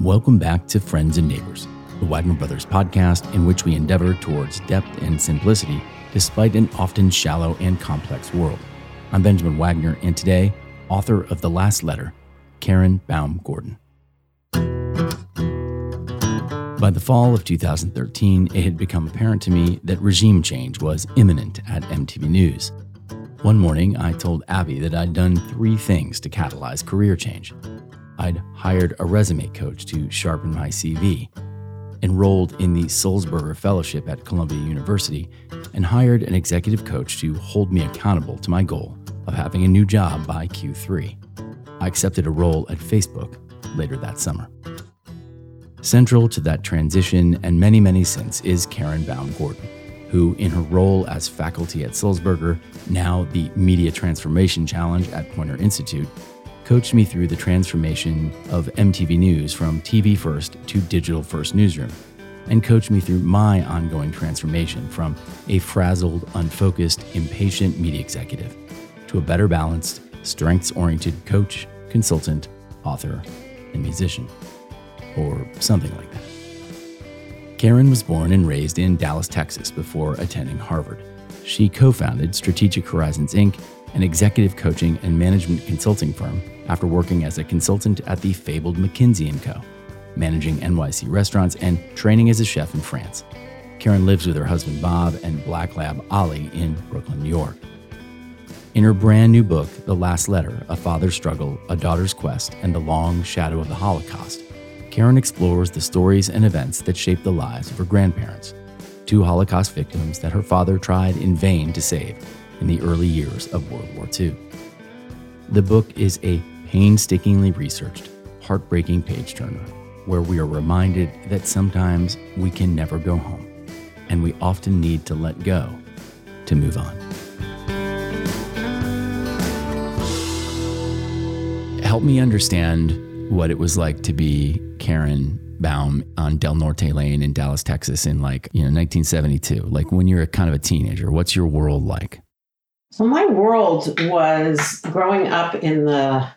Welcome back to Friends and Neighbors, the Wagner Brothers podcast in which we endeavor towards depth and simplicity despite an often shallow and complex world. I'm Benjamin Wagner, and today, author of The Last Letter, Karen Baum Gordon. By the fall of 2013, it had become apparent to me that regime change was imminent at MTV News. One morning, I told Abby that I'd done three things to catalyze career change. I'd hired a resume coach to sharpen my CV, enrolled in the Sulzberger Fellowship at Columbia University, and hired an executive coach to hold me accountable to my goal of having a new job by Q3. I accepted a role at Facebook later that summer. Central to that transition and many, many since is Karen Baum Gordon, who, in her role as faculty at Sulzberger, now the Media Transformation Challenge at Poynter Institute, coached me through the transformation of MTV News from TV first to digital first newsroom, and coached me through my ongoing transformation from a frazzled, unfocused, impatient media executive to a better balanced, strengths oriented coach, consultant, author, and musician. Or something like that. Karen was born and raised in Dallas, Texas before attending Harvard. She co founded Strategic Horizons Inc., an executive coaching and management consulting firm after working as a consultant at the fabled McKinsey & Co., managing NYC restaurants and training as a chef in France. Karen lives with her husband Bob and black lab Ollie in Brooklyn, New York. In her brand new book, The Last Letter A Father's Struggle, A Daughter's Quest, and the Long Shadow of the Holocaust, Karen explores the stories and events that shaped the lives of her grandparents, two Holocaust victims that her father tried in vain to save in the early years of World War II. The book is a painstakingly researched, heartbreaking page turner where we are reminded that sometimes we can never go home, and we often need to let go to move on. Help me understand what it was like to be Karen Baum on Del Norte Lane in Dallas, Texas in like, you know, 1972. Like when you're a kind of a teenager, what's your world like? So my world was growing up in the,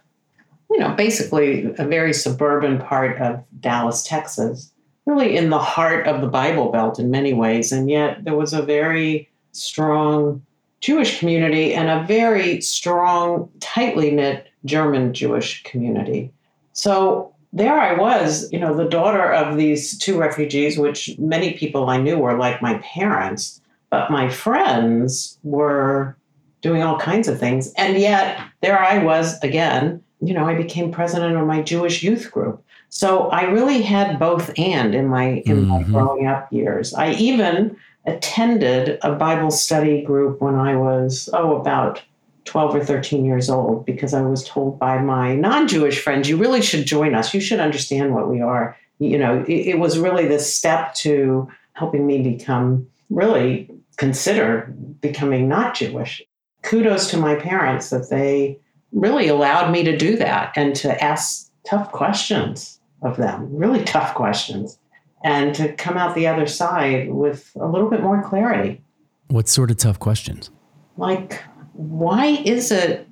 you know, basically a very suburban part of Dallas, Texas, really in the heart of the Bible Belt in many ways. And yet there was a very strong Jewish community and a very strong, tightly knit German Jewish community. So there I was, you know, the daughter of these two refugees, which many people I knew were like my parents, but my friends were doing all kinds of things. And yet there I was again, you know, I became president of my Jewish youth group. So I really had both and in my in my mm-hmm. growing up years. I even attended a Bible study group when I was, oh, about 12 or 13 years old because I was told by my non Jewish friends, you really should join us. You should understand what we are. You know, it, it, was really this step to helping me become really consider becoming not Jewish. Kudos to my parents that they really allowed me to do that and to ask tough questions of them, really tough questions, and to come out the other side with a little bit more clarity. What sort of tough questions? Like, why is it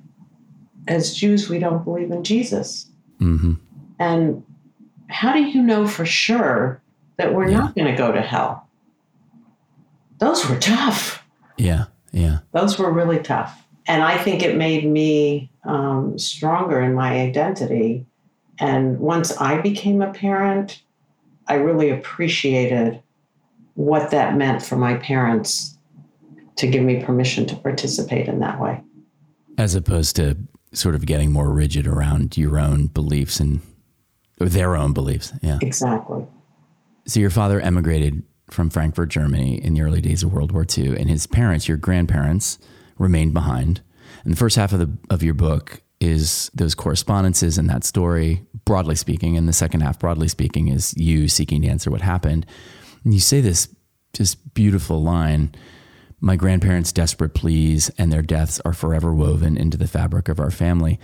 as Jews we don't believe in Jesus? Mm-hmm. And how do you know for sure that we're yeah. not going to go to hell? Those were tough. Yeah, yeah. Those were really tough. And I think it made me um, stronger in my identity. And once I became a parent, I really appreciated what that meant for my parents to give me permission to participate in that way. As opposed to sort of getting more rigid around your own beliefs and or their own beliefs. Yeah. Exactly. So your father emigrated from Frankfurt, Germany in the early days of World War II, and his parents, your grandparents, remained behind. And the first half of the of your book is those correspondences and that story, broadly speaking, and the second half, broadly speaking, is you seeking to answer what happened. And you say this just beautiful line my grandparents' desperate pleas and their deaths are forever woven into the fabric of our family.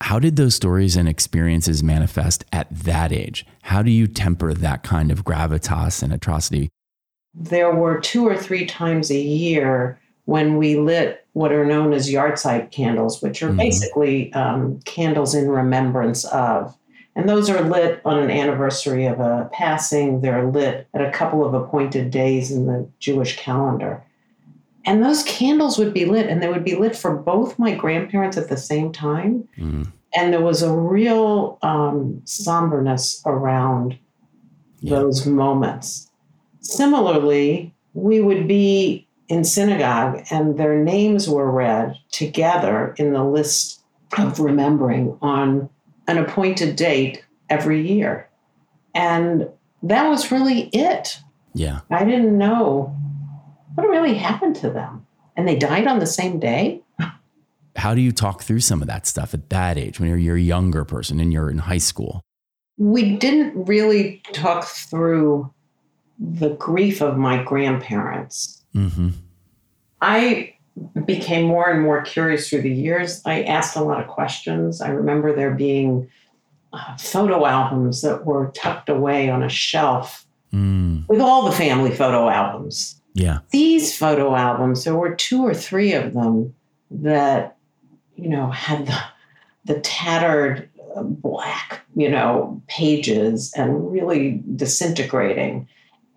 How did those stories and experiences manifest at that age? How do you temper that kind of gravitas and atrocity? There were two or three times a year when we lit what are known as yahrzeit candles, which are mm-hmm. basically um, candles in remembrance of. And those are lit on an anniversary of a passing. They're lit at a couple of appointed days in the Jewish calendar. And those candles would be lit, and they would be lit for both my grandparents at the same time. Mm. And there was a real um, somberness around Yeah. those moments. Similarly, we would be in synagogue and their names were read together in the list of remembering on an appointed date every year. And that was really it. Yeah. I didn't know what really happened to them. And they died on the same day? How do you talk through some of that stuff at that age when you're, you're a younger person and you're in high school? we didn't really talk through the grief of my grandparents. Mm-hmm. I became more and more curious through the years. I asked a lot of questions. I remember there being uh, photo albums that were tucked away on a shelf Mm. with all the family photo albums. Yeah. These photo albums, there were two or three of them that, you know, had the, the tattered uh, black, you know, pages and really disintegrating.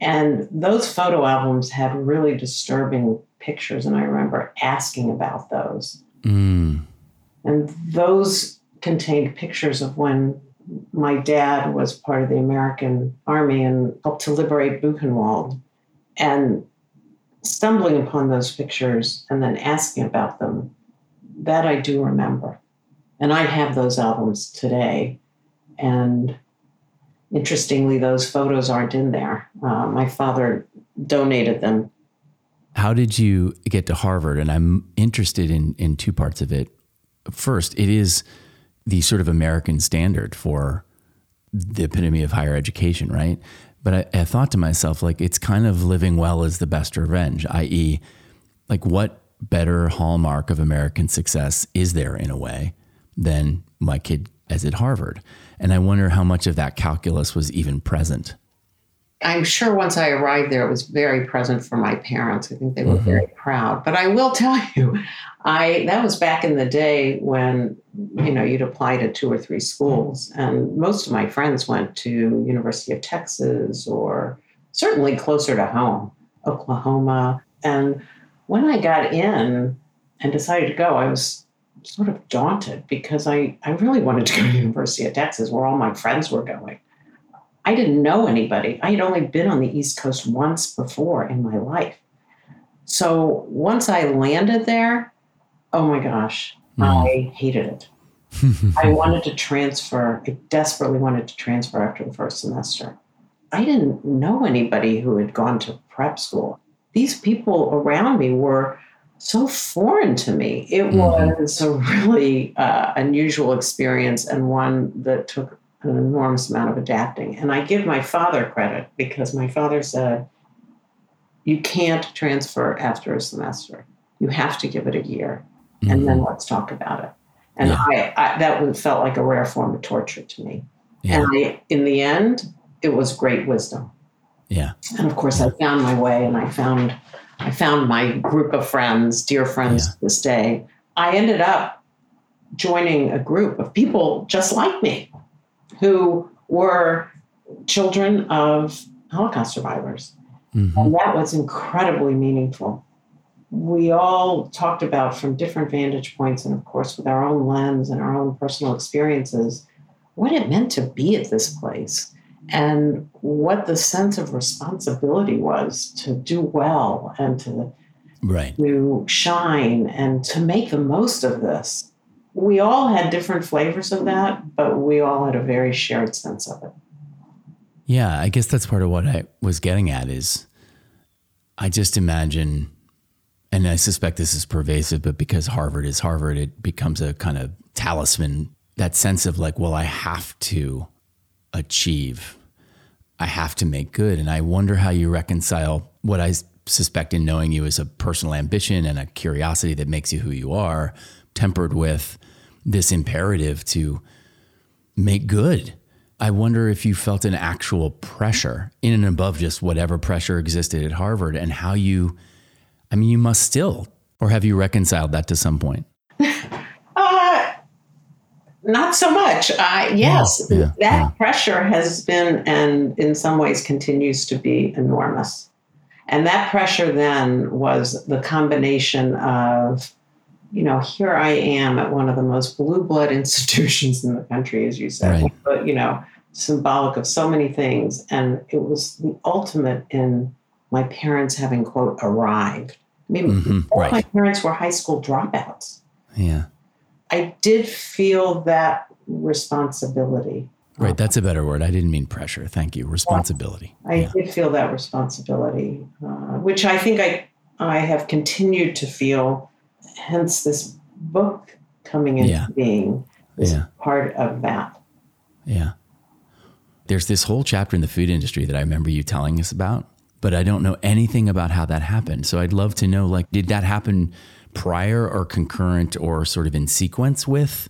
And those photo albums had really disturbing pictures. And I remember asking about those. Mm. And those contained pictures of when my dad was part of the American Army and helped to liberate Buchenwald. And stumbling upon those pictures and then asking about them, that I do remember. And I have those albums today. And interestingly, those photos aren't in there. Uh, my father donated them How did you get to Harvard? And I'm interested in in two parts of it. First, it is the sort of American standard for the epitome of higher education, right? But I, I thought to myself, like, it's kind of living well is the best revenge, i.e., like, what better hallmark of American success is there in a way than my kid as at Harvard? And I wonder how much of that calculus was even present. I'm sure once I arrived there, it was very present for my parents. I think they were mm-hmm. very proud. But I will tell you, I that was back in the day when you know you'd apply to two or three schools, and most of my friends went to University of Texas or certainly closer to home, Oklahoma. And when I got in and decided to go, I was sort of daunted because I, I really wanted to go to University of Texas where all my friends were going. I didn't know anybody. I had only been on the East Coast once before in my life. So once I landed there, oh my gosh, hmm. I hated it. I wanted to transfer. I desperately wanted to transfer after the first semester. I didn't know anybody who had gone to prep school. These people around me were so foreign to me. It Mhm. was a really uh, unusual experience and one that took an enormous amount of adapting. And I give my father credit because my father said, You can't transfer after a semester. You have to give it a year and then let's talk about it. And Yeah. I, I that felt like a rare form of torture to me. Yeah. And I, in the end, it was great wisdom. Yeah. And of course, I found my way, and I found I found my group of friends, dear friends Yeah. to this day. I ended up joining a group of people just like me, who were children of Holocaust survivors. Mhm. And that was incredibly meaningful. We all talked about from different vantage points, and of course, with our own lens and our own personal experiences, what it meant to be at this place and what the sense of responsibility was to do well and to, Right. to shine and to make the most of this. We all had different flavors of that, but we all had a very shared sense of it. Yeah, I guess that's part of what I was getting at is I just imagine and I suspect this is pervasive, but because Harvard is Harvard, it becomes a kind of talisman, that sense of like, well, I have to achieve. I have to make good. And I wonder how you reconcile what I suspect in knowing you is a personal ambition and a curiosity that makes you who you are, tempered with this imperative to make good. I wonder if you felt an actual pressure in and above just whatever pressure existed at Harvard and how you, I mean, you must still, or have you reconciled that to some point? Not so much. Uh, yes, Yeah, yeah, that yeah. pressure has been and in some ways continues to be enormous. And that pressure then was the combination of, you know, here I am at one of the most blue blood institutions in the country, as you said, Right. but, you know, symbolic of so many things. And it was the ultimate in my parents having, quote, arrived. I mean, Mhm, all right. my parents were high school dropouts. Yeah. I did feel that responsibility. Right. That's a better word. I didn't mean pressure. Thank you. Responsibility. I Yeah. did feel that responsibility, uh, which I think I I have continued to feel. Hence, this book coming into Yeah. being is Yeah. part of that. Yeah. There's this whole chapter in the food industry that I remember you telling us about, but I don't know anything about how that happened. So I'd love to know like did that happen prior or concurrent or sort of in sequence with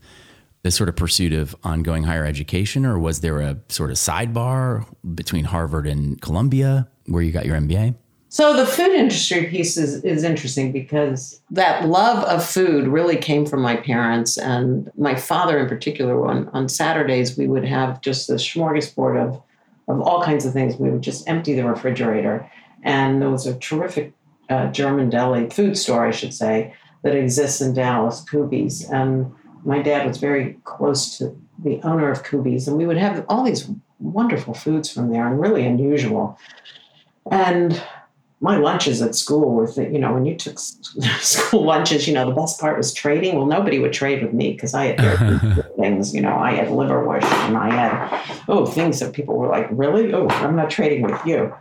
the sort of pursuit of ongoing higher education or was there a sort of sidebar between Harvard and Columbia where you got your MBA? So the food industry piece is, is interesting because that love of food really came from my parents and my father in particular. On, on Saturdays, we would have just a smorgasbord of, of all kinds of things. We would just empty the refrigerator. And there was a terrific uh, German deli, food store, I should say, that exists in Dallas, Kuby's. And my dad was very close to the owner of Kuby's. And we would have all these wonderful foods from there and really unusual. And my lunches at school were, th- you know, when you took school lunches, you know, the best part was trading. Well, nobody would trade with me because I had things, you know, I had liverwurst and I had, oh, things that people were like, really? Oh, I'm not trading with you.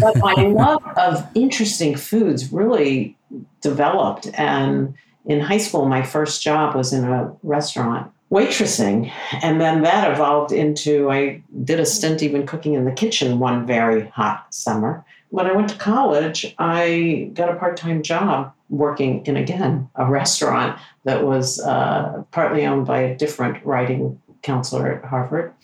But my love of interesting foods really developed. And in high school, my first job was in a restaurant waitressing. And then that evolved into I did a stint even cooking in the kitchen one very hot summer. When I went to college, I got a part time job working in, again, a restaurant that was uh, partly owned by a different writing counselor at Harvard.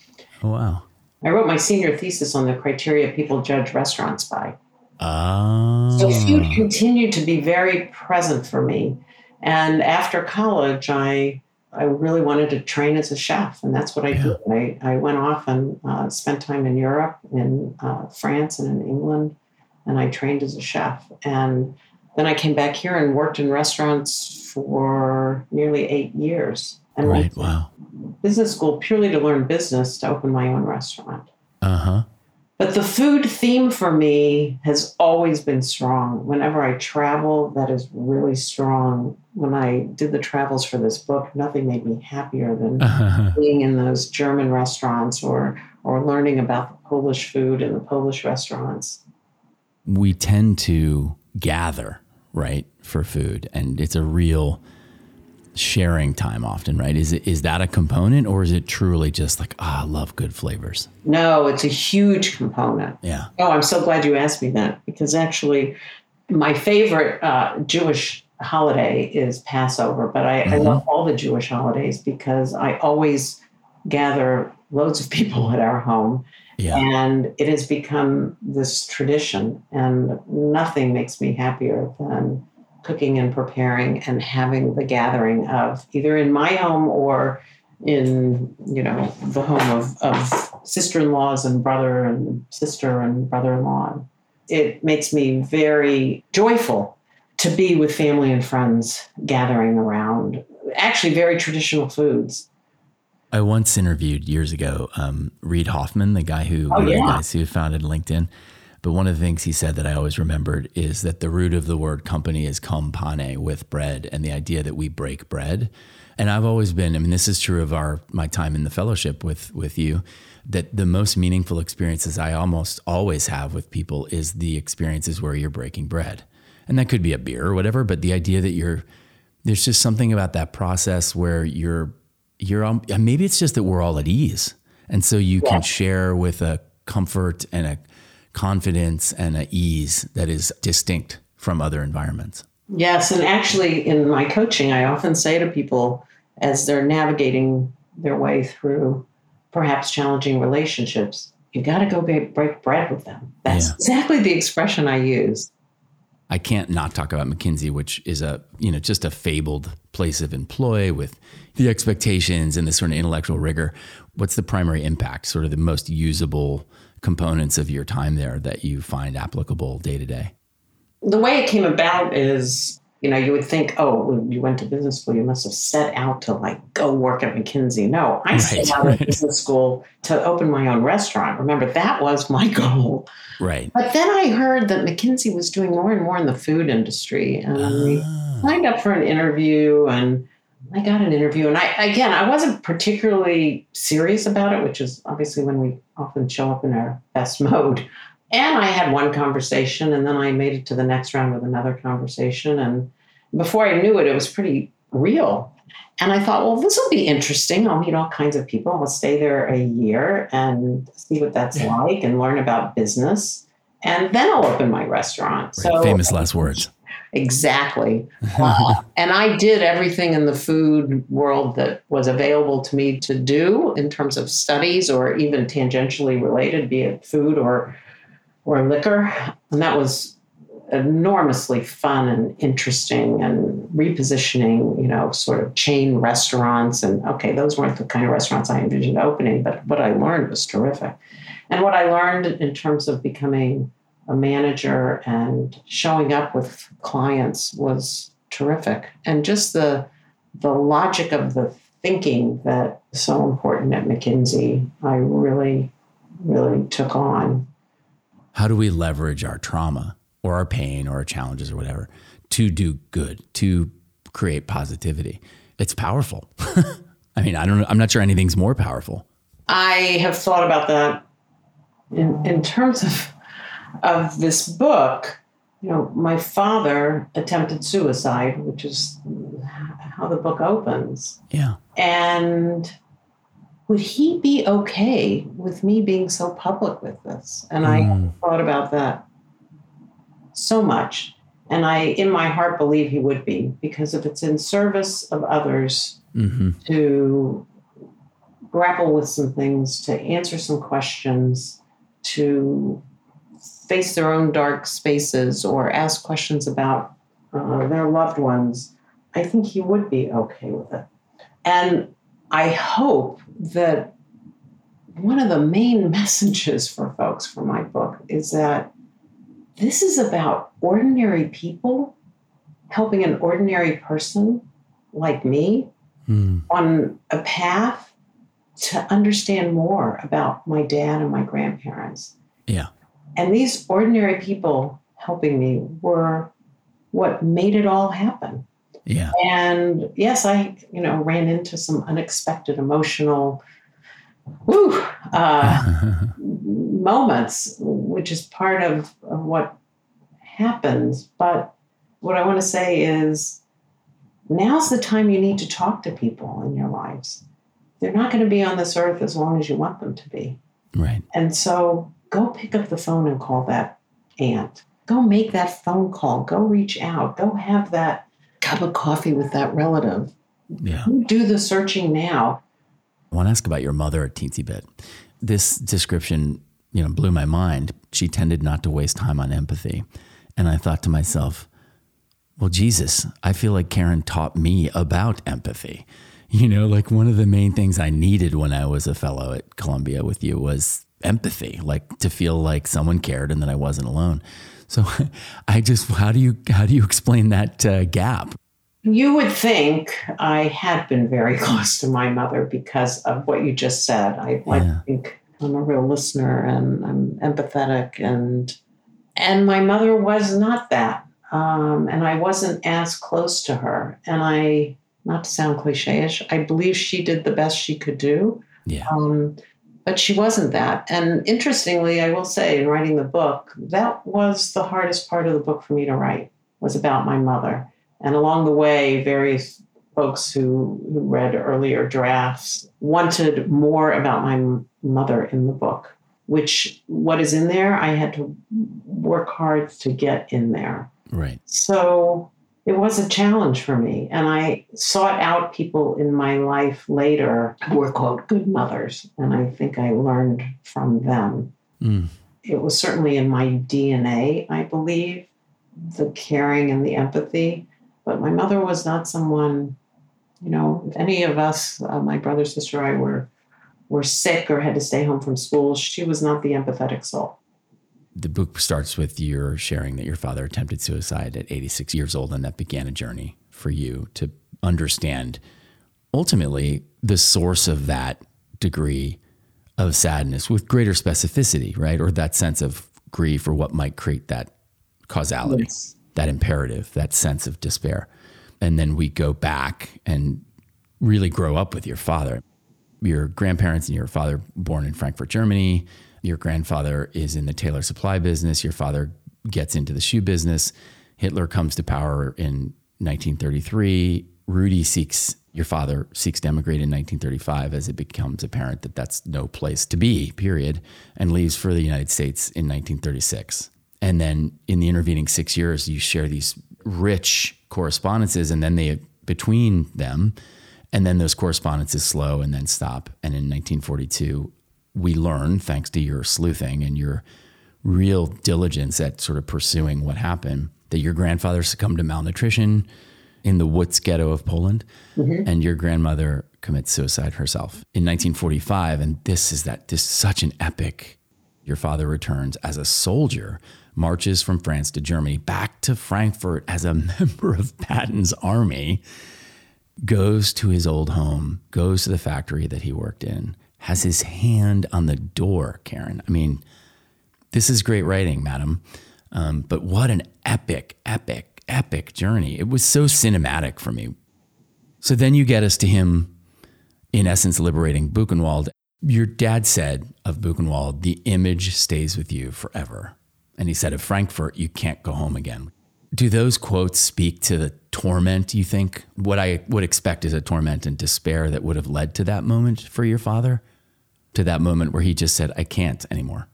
Oh, wow. I wrote my senior thesis on the criteria people judge restaurants by. Oh. So food continued to be very present for me. And after college, I I really wanted to train as a chef, and that's what I Yeah. did. I, I went off and uh, spent time in Europe, in uh, France, and in England, and I trained as a chef. And then I came back here and worked in restaurants for nearly eight years. And Right. Wow. business school purely to learn business to open my own restaurant. Uh huh. But the food theme for me has always been strong. Whenever I travel, that is really strong. When I did the travels for this book, nothing made me happier than being in those German restaurants or or learning about the Polish food in the Polish restaurants. We tend to gather, right, for food, and it's a real sharing time often, right? Is it is that a component, or is it truly just like ah, I love good flavors? No, it's a huge component. Yeah. Oh, I'm so glad you asked me that because actually, my favorite uh, Jewish holiday is Passover, but I, I Mhm. love all the Jewish holidays because I always gather loads of people at our home, Yeah. and it has become this tradition. And nothing makes me happier than cooking and preparing and having the gathering of either in my home or in you know the home of, of sister-in-laws and brother and sister and brother-in-law it makes me very joyful to be with family and friends gathering around actually very traditional foods I once interviewed years ago um, Reid Hoffman, the guy who Oh, of the guys who founded LinkedIn. But one of the things he said that I always remembered is that the root of the word company is compane with bread, and the idea that we break bread. And I've always been, I mean, this is true of our my time in the fellowship with with you, that the most meaningful experiences I almost always have with people is the experiences where you're breaking bread. And that could be a beer or whatever, but the idea that you're there's just something about that process where you're you're um, maybe it's just that we're all at ease. And so you can share with a comfort and a confidence and a ease that is distinct from other environments. Yes and actually in my coaching i often say to people as they're navigating their way through perhaps challenging relationships you got to go break bread with them. That's Yeah. exactly the expression i use I can't not talk about McKinsey, which is a you know just a fabled place of employ with the expectations and the sort of intellectual rigor. What's the primary impact? Sort of the most usable components of your time there that you find applicable day to day. The way it came about is you know, you would think, oh, when you went to business school, you must have set out to like go work at McKinsey. No, I right, set out right. business school to open my own restaurant. Remember, that was my goal. Right. But then I heard that McKinsey was doing more and more in the food industry. And I ah. signed up for an interview and I got an interview. And I, again, I wasn't particularly serious about it, which is obviously when we often show up in our best mode. And I had one conversation, and then I made it to the next round with another conversation. And before I knew it, it was pretty real. And I thought, well, this will be interesting. I'll meet all kinds of people. I'll stay there a year and see what that's like and learn about business. And then I'll open my restaurant. Right. So famous last words. Exactly. uh, and I did everything in the food world that was available to me to do in terms of studies or even tangentially related, be it food or or liquor. And that was enormously fun and interesting and repositioning, you know, sort of chain restaurants. And okay, those weren't the kind of restaurants I envisioned opening, but what I learned was terrific. And what I learned in terms of becoming a manager and showing up with clients was terrific. And just the the logic of the thinking that so important at McKinsey, I really, really took on how do we leverage our trauma or our pain or our challenges or whatever to do good, to create positivity? It's powerful. I mean, I don't know. I'm not sure anything's more powerful. I have thought about that in, in terms of of this book. You know, my father attempted suicide, which is how the book opens. Yeah. And would he be okay with me being so public with this? And mm. I hmm. thought about that so much. And I, in my heart, believe he would be because if it's in service of others mm-hmm. to grapple with some things, to answer some questions, to face their own dark spaces or ask questions about uh, their loved ones, I think he would be okay with it. And I hope that one of the main messages for folks for my book is that this is about ordinary people helping an ordinary person like me mm. on a path to understand more about my dad and my grandparents. Yeah. And these ordinary people helping me were what made it all happen. Yeah. And yes, I, you know, ran into some unexpected emotional woo, uh, moments, which is part of, of what happens. But what I want to say is now's the time you need to talk to people in your lives. They're not going to be on this earth as long as you want them to be. Right. And so go pick up the phone and call that aunt. Go make that phone call. Go reach out. Go have that cup of coffee with that relative. Yeah. Do the searching now. I want to ask about your mother a teensy bit. This description, you know, blew my mind. She tended not to waste time on empathy. And I thought to myself, well, Jesus, I feel like Karen taught me about empathy. You know, like one of the main things I needed when I was a fellow at Columbia with you was empathy, like to feel like someone cared and that I wasn't alone. So I just, how do you, how do you explain that uh, gap? You would think I had been very close to my mother because of what you just said. I, yeah. I think I'm a real listener and I'm empathetic and and my mother was not that. Um, and I wasn't as close to her. And I, not to sound cliche-ish, I believe she did the best she could do. Yeah. Um, but she wasn't that. And interestingly, I will say, in writing the book, that was the hardest part of the book for me to write was about my mother. And along the way, various folks who, who read earlier drafts wanted more about my mother in the book, which what is in there, I had to work hard to get in there. Right. So it was a challenge for me. And I sought out people in my life later who were, quote, good mothers. And I think I learned from them. Mm. It was certainly in my DNA, I believe, the caring and the empathy. But my mother was not someone, you know, if any of us, uh, my brother, sister, I were were sick or had to stay home from school, she was not the empathetic soul. The book starts with your sharing that your father attempted suicide at 86 years old, and that began a journey for you to understand ultimately the source of that degree of sadness with greater specificity, right? Or that sense of grief or what might create that causality, yes. That imperative, that sense of despair. And then we go back and really grow up with your father. Your grandparents and your father born in Frankfurt, Germany. Your grandfather is in the tailor supply business. Your father gets into the shoe business. Hitler comes to power in 1933. Rudy seeks your father seeks to emigrate in 1935 as it becomes apparent that that's no place to be, period, and leaves for the United States in 1936. And then in the intervening six years, you share these rich correspondences, and then they between them, and then those correspondences slow and then stop. And in 1942, we learn, thanks to your sleuthing and your real diligence at sort of pursuing what happened, that your grandfather succumbed to malnutrition in the Łódź ghetto of Poland, mm-hmm. and your grandmother commits suicide herself in 1945. And this is that this is such an epic. Your father returns as a soldier, marches from France to Germany, back to Frankfurt as a member of Patton's army, goes to his old home, goes to the factory that he worked in, has his hand on the door, Karen. I mean, this is great writing, madam. Um, but what an epic, epic epic journey. It was so cinematic for me. So then you get us to him, in essence, liberating Buchenwald. Your dad said of Buchenwald, the image stays with you forever. And he said of Frankfurt, you can't go home again. Do those quotes speak to the torment, you think? What I would expect is a torment and despair that would have led to that moment for your father? To that moment where he just said, I can't anymore?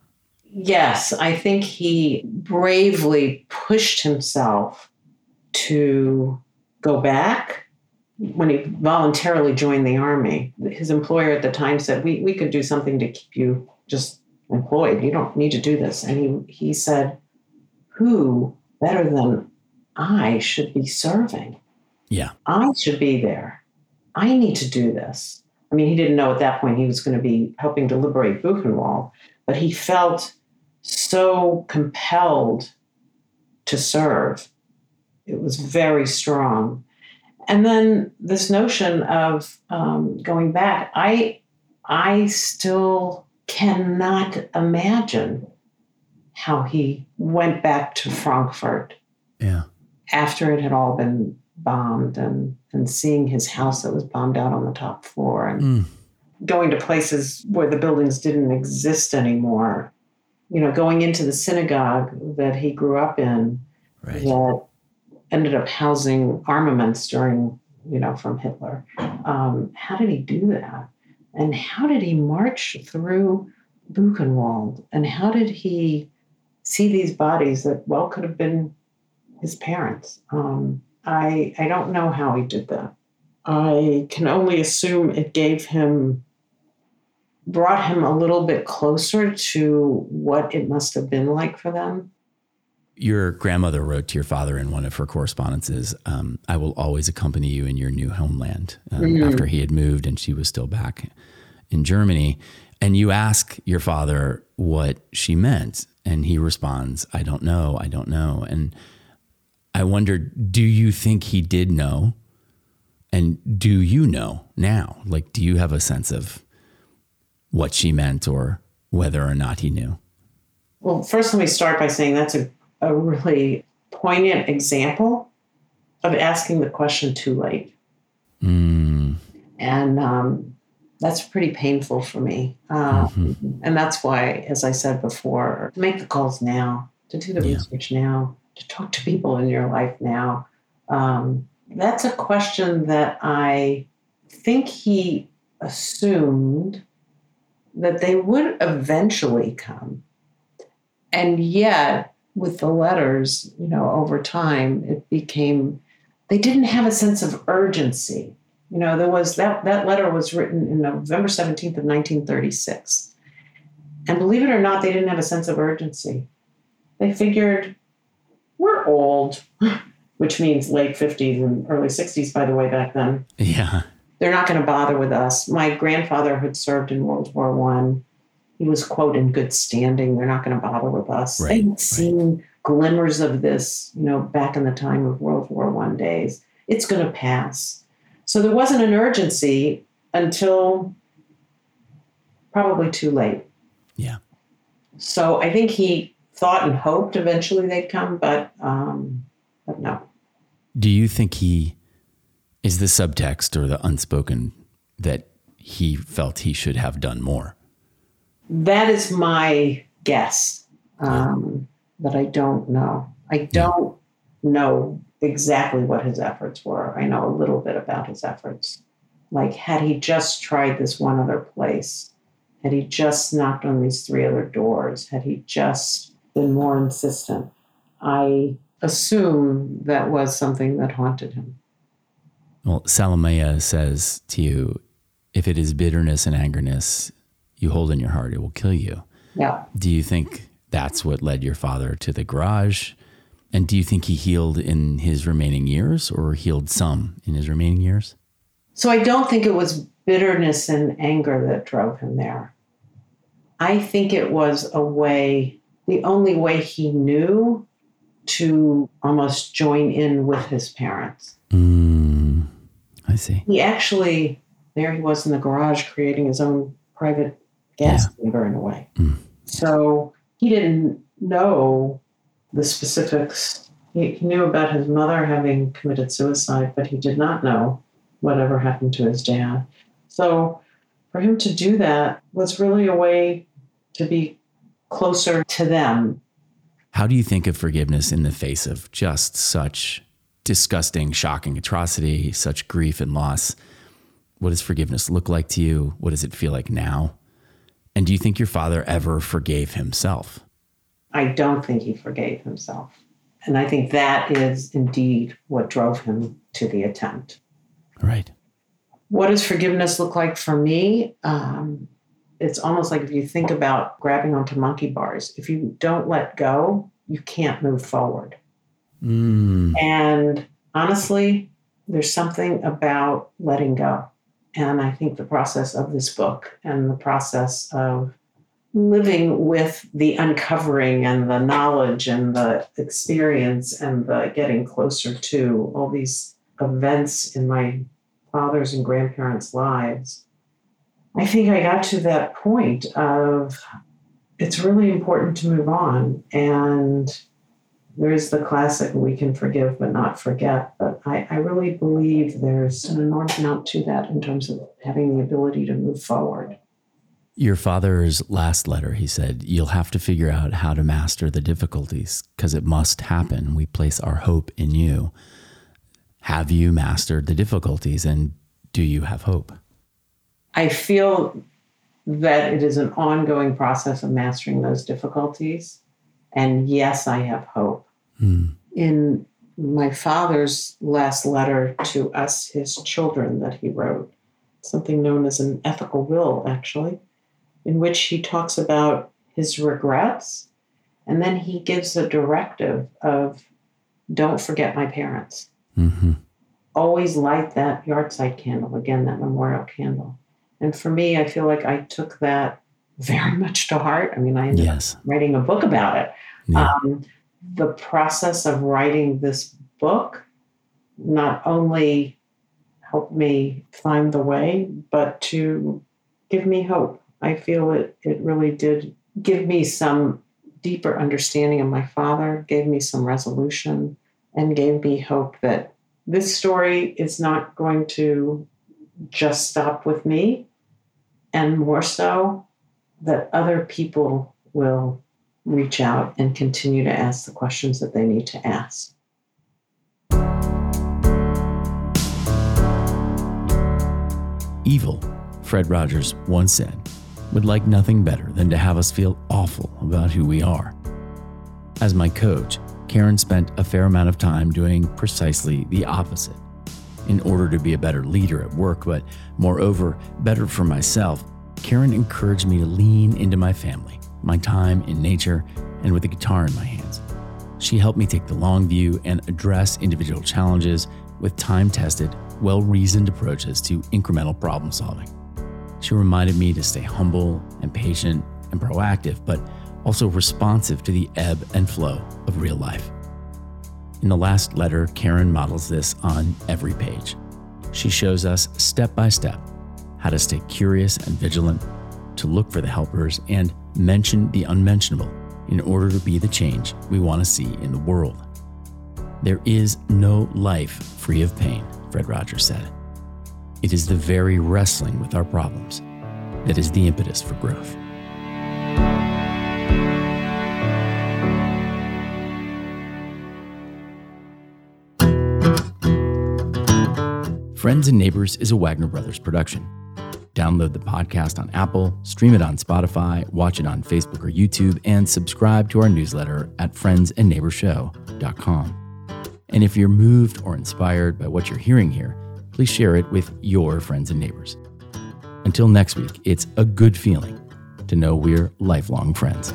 Yes, I think he bravely pushed himself to go back when he voluntarily joined the army. His employer at the time said, "We we could do something to keep you just employed. You don't need to do this." And he he said, "Who better than I should be serving? Yeah, I should be there. I need to do this." I mean, he didn't know at that point he was going to be helping to liberate Buchenwald, but he felt so compelled to serve it was very strong. And then this notion of um, going back, I I still cannot imagine how he went back to Frankfurt. Yeah. After it had all been bombed and and seeing his house that was bombed out on the top floor and mm. going to places where the buildings didn't exist anymore. You know, going into the synagogue that he grew up in right. that ended up housing armaments during, you know, from Hitler. Um, how did he do that? And how did he march through Buchenwald? And how did he see these bodies that well could have been his parents? Um, I I don't know how he did that. I can only assume it gave him brought him a little bit closer to what it must have been like for them your grandmother wrote to your father in one of her correspondences, um, I will always accompany you in your new homeland um, mm-hmm. after he had moved and she was still back in Germany. And you ask your father what she meant. And he responds, I don't know. I don't know. And I wondered, do you think he did know? And do you know now? Like, do you have a sense of what she meant or whether or not he knew? Well, first, let me start by saying that's a a really poignant example of asking the question too late. Mm. And um, that's pretty painful for me. Uh, mm-hmm. And that's why, as I said before, make the calls now, to do the yeah. research now, to talk to people in your life now. Um, that's a question that I think he assumed that they would eventually come. And yet, with the letters, you know, over time, it became they didn't have a sense of urgency. You know, there was that that letter was written in November 17th of 1936. And believe it or not, they didn't have a sense of urgency. They figured we're old, which means late 50s and early 60s, by the way, back then. Yeah. They're not going to bother with us. My grandfather had served in World War One. He was, quote, in good standing. They're not going to bother with us. Right, had right. seen glimmers of this, you know, back in the time of World War One days. It's going to pass. So there wasn't an urgency until probably too late. Yeah. So I think he thought and hoped eventually they'd come, but um, but no. Do you think he is the subtext or the unspoken that he felt he should have done more? That is my guess, um, but I don't know. I don't know exactly what his efforts were. I know a little bit about his efforts. Like, had he just tried this one other place, had he just knocked on these three other doors, had he just been more insistent, I assume that was something that haunted him. Well, Salamea says to you, if it is bitterness and angerness you hold in your heart, it will kill you. Yeah. Do you think that's what led your father to the garage? And do you think he healed in his remaining years or healed some in his remaining years? So I don't think it was bitterness and anger that drove him there. I think it was a way, the only way he knew to almost join in with his parents. Mm, I see. He actually, there he was in the garage creating his own private gas chamber in a way. Mm. So he didn't know the specifics. He, he knew about his mother having committed suicide, but he did not know whatever happened to his dad. So for him to do that was really a way to be closer to them. How do you think of forgiveness in the face of just such disgusting, shocking atrocity, such grief and loss? What does forgiveness look like to you? What does it feel like now? And do you think your father ever forgave himself? I don't think he forgave himself. And I think that is indeed what drove him to the attempt. Right. What does forgiveness look like for me? Um, it's almost like if you think about grabbing onto monkey bars, if you don't let go, you can't move forward. Mm, And honestly, there's something about letting go. And I think the process of this book and the process of living with the uncovering and the knowledge and the experience and the getting closer to all these events in my father's and grandparents' lives, I think I got to that point of it's really important to move on. And there's the classic we can forgive but not forget. But I, I really believe there's an enormous amount to that in terms of having the ability to move forward. Your father's last letter, he said, You'll have to figure out how to master the difficulties because it must happen. We place our hope in you. Have you mastered the difficulties and do you have hope? I feel that it is an ongoing process of mastering those difficulties. And yes, I have hope. Hmm. In my father's last letter to us, his children, that he wrote, something known as an ethical will, actually, in which he talks about his regrets. And then he gives a directive of don't forget my parents. hmm Always light that yahrzeit candle, again, that memorial candle. And for me, I feel like I took that very much to heart. I mean, I ended up writing a book about it. Yeah. Um, the process of writing this book not only helped me find the way, but to give me hope. I feel it, it really did give me some deeper understanding of my father, gave me some resolution, and gave me hope that this story is not going to just stop with me, and more so, that other people will reach out and continue to ask the questions that they need to ask. Evil, Fred Rogers once said, would like nothing better than to have us feel awful about who we are. As my coach, Karen spent a fair amount of time doing precisely the opposite. In order to be a better leader at work, but moreover, better for myself, Karen encouraged me to lean into my family, my time in nature, and with a guitar in my hands. She helped me take the long view and address individual challenges with time tested, well reasoned approaches to incremental problem solving. She reminded me to stay humble and patient and proactive, but also responsive to the ebb and flow of real life. In the last letter, Karen models this on every page. She shows us step by step how to stay curious and vigilant, to look for the helpers, and mention the unmentionable in order to be the change we want to see in the world. There is no life free of pain, Fred Rogers said. It is the very wrestling with our problems that is the impetus for growth. Friends and Neighbors is a Wagner Brothers production. Download the podcast on Apple, stream it on Spotify, watch it on Facebook or YouTube, and subscribe to our newsletter at friendsandneighborshow.com. And if you're moved or inspired by what you're hearing here, please share it with your friends and neighbors. Until next week, it's a good feeling to know we're lifelong friends.